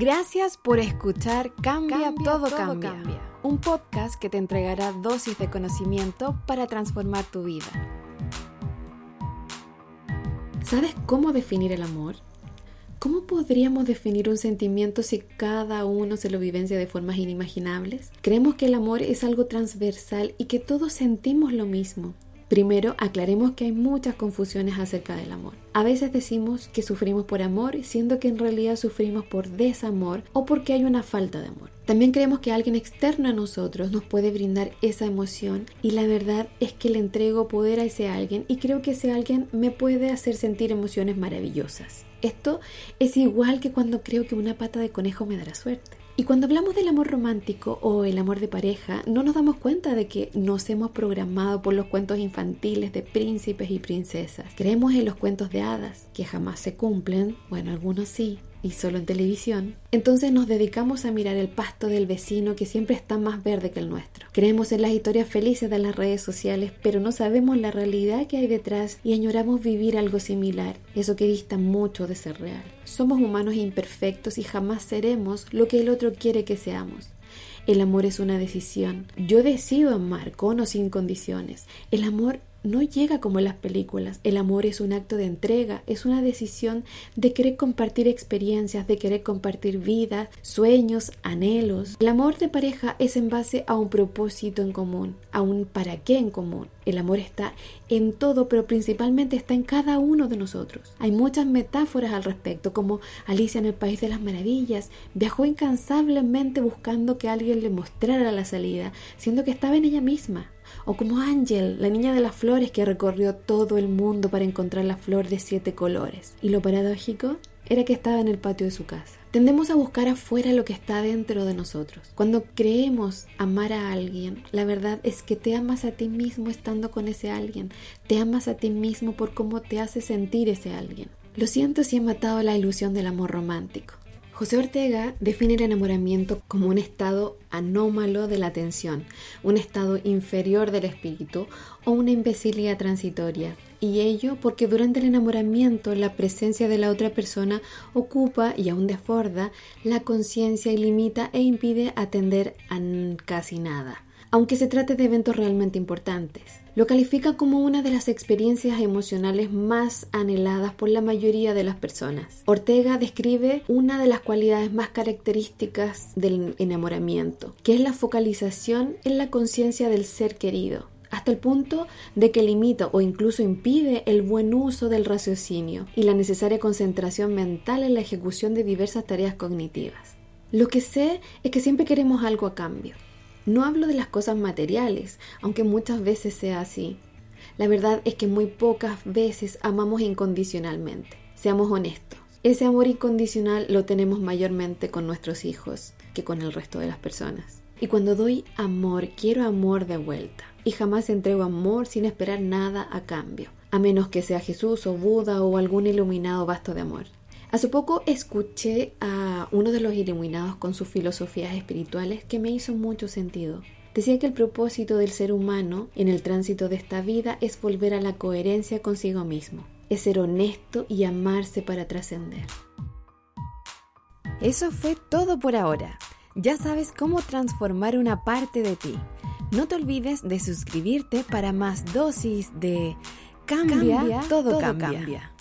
Gracias por escuchar Cambia, todo, cambia, un podcast que te entregará dosis de conocimiento para transformar tu vida. ¿Sabes cómo definir el amor? ¿Cómo podríamos definir un sentimiento si cada uno se lo vivencia de formas inimaginables? Creemos que el amor es algo transversal y que todos sentimos lo mismo. Primero, aclaremos que hay muchas confusiones acerca del amor. A veces decimos que sufrimos por amor, siendo que en realidad sufrimos por desamor o porque hay una falta de amor. También creemos que alguien externo a nosotros nos puede brindar esa emoción y la verdad es que le entrego poder a ese alguien y creo que ese alguien me puede hacer sentir emociones maravillosas. Esto es igual que cuando creo que una pata de conejo me dará suerte. Y cuando hablamos del amor romántico o el amor de pareja, no nos damos cuenta de que nos hemos programado por los cuentos infantiles de príncipes y princesas. Creemos en los cuentos de hadas, que jamás se cumplen, bueno, algunos sí, y solo en televisión, entonces nos dedicamos a mirar el pasto del vecino que siempre está más verde que el nuestro. Creemos en las historias felices de las redes sociales, pero no sabemos la realidad que hay detrás y añoramos vivir algo similar, eso que dista mucho de ser real. Somos humanos imperfectos y jamás seremos lo que el otro quiere que seamos. El amor es una decisión. Yo decido amar con o sin condiciones. El amor no llega como en las películas. El amor es un acto de entrega, es una decisión de querer compartir experiencias, de querer compartir vida, sueños, anhelos. El amor de pareja es en base a un propósito en común, a un para qué en común. El amor está en todo, pero principalmente está en cada uno de nosotros. Hay muchas metáforas al respecto, como Alicia en el País de las Maravillas viajó incansablemente buscando que alguien le mostrara la salida, siendo que estaba en ella misma. O como Ángel, la niña de las flores que recorrió todo el mundo para encontrar la flor de siete colores. Y lo paradójico era que estaba en el patio de su casa. Tendemos a buscar afuera lo que está dentro de nosotros. Cuando creemos amar a alguien, la verdad es que te amas a ti mismo estando con ese alguien. Te amas a ti mismo por cómo te hace sentir ese alguien. Lo siento si he matado la ilusión del amor romántico. José Ortega define el enamoramiento como un estado anómalo de la atención, un estado inferior del espíritu o una imbecilidad transitoria. Y ello porque durante el enamoramiento la presencia de la otra persona ocupa y aún desborda la conciencia y limita e impide atender a casi nada aunque se trate de eventos realmente importantes. Lo califica como una de las experiencias emocionales más anheladas por la mayoría de las personas. Ortega describe una de las cualidades más características del enamoramiento, que es la focalización en la conciencia del ser querido hasta el punto de que limita o incluso impide el buen uso del raciocinio y la necesaria concentración mental en la ejecución de diversas tareas cognitivas. Lo que sé es que siempre queremos algo a cambio. No hablo de las cosas materiales, aunque muchas veces sea así. La verdad es que muy pocas veces amamos incondicionalmente. Seamos honestos. Ese amor incondicional lo tenemos mayormente con nuestros hijos que con el resto de las personas. Y cuando doy amor, quiero amor de vuelta. Y jamás entrego amor sin esperar nada a cambio, a menos que sea Jesús o Buda o algún iluminado vasto de amor. Hace poco escuché a uno de los iluminados con sus filosofías espirituales que me hizo mucho sentido. Decía que el propósito del ser humano en el tránsito de esta vida es volver a la coherencia consigo mismo, es ser honesto y amarse para trascender. Eso fue todo por ahora. Ya sabes cómo transformar una parte de ti. No te olvides de suscribirte para más dosis de Cambia, todo, cambia.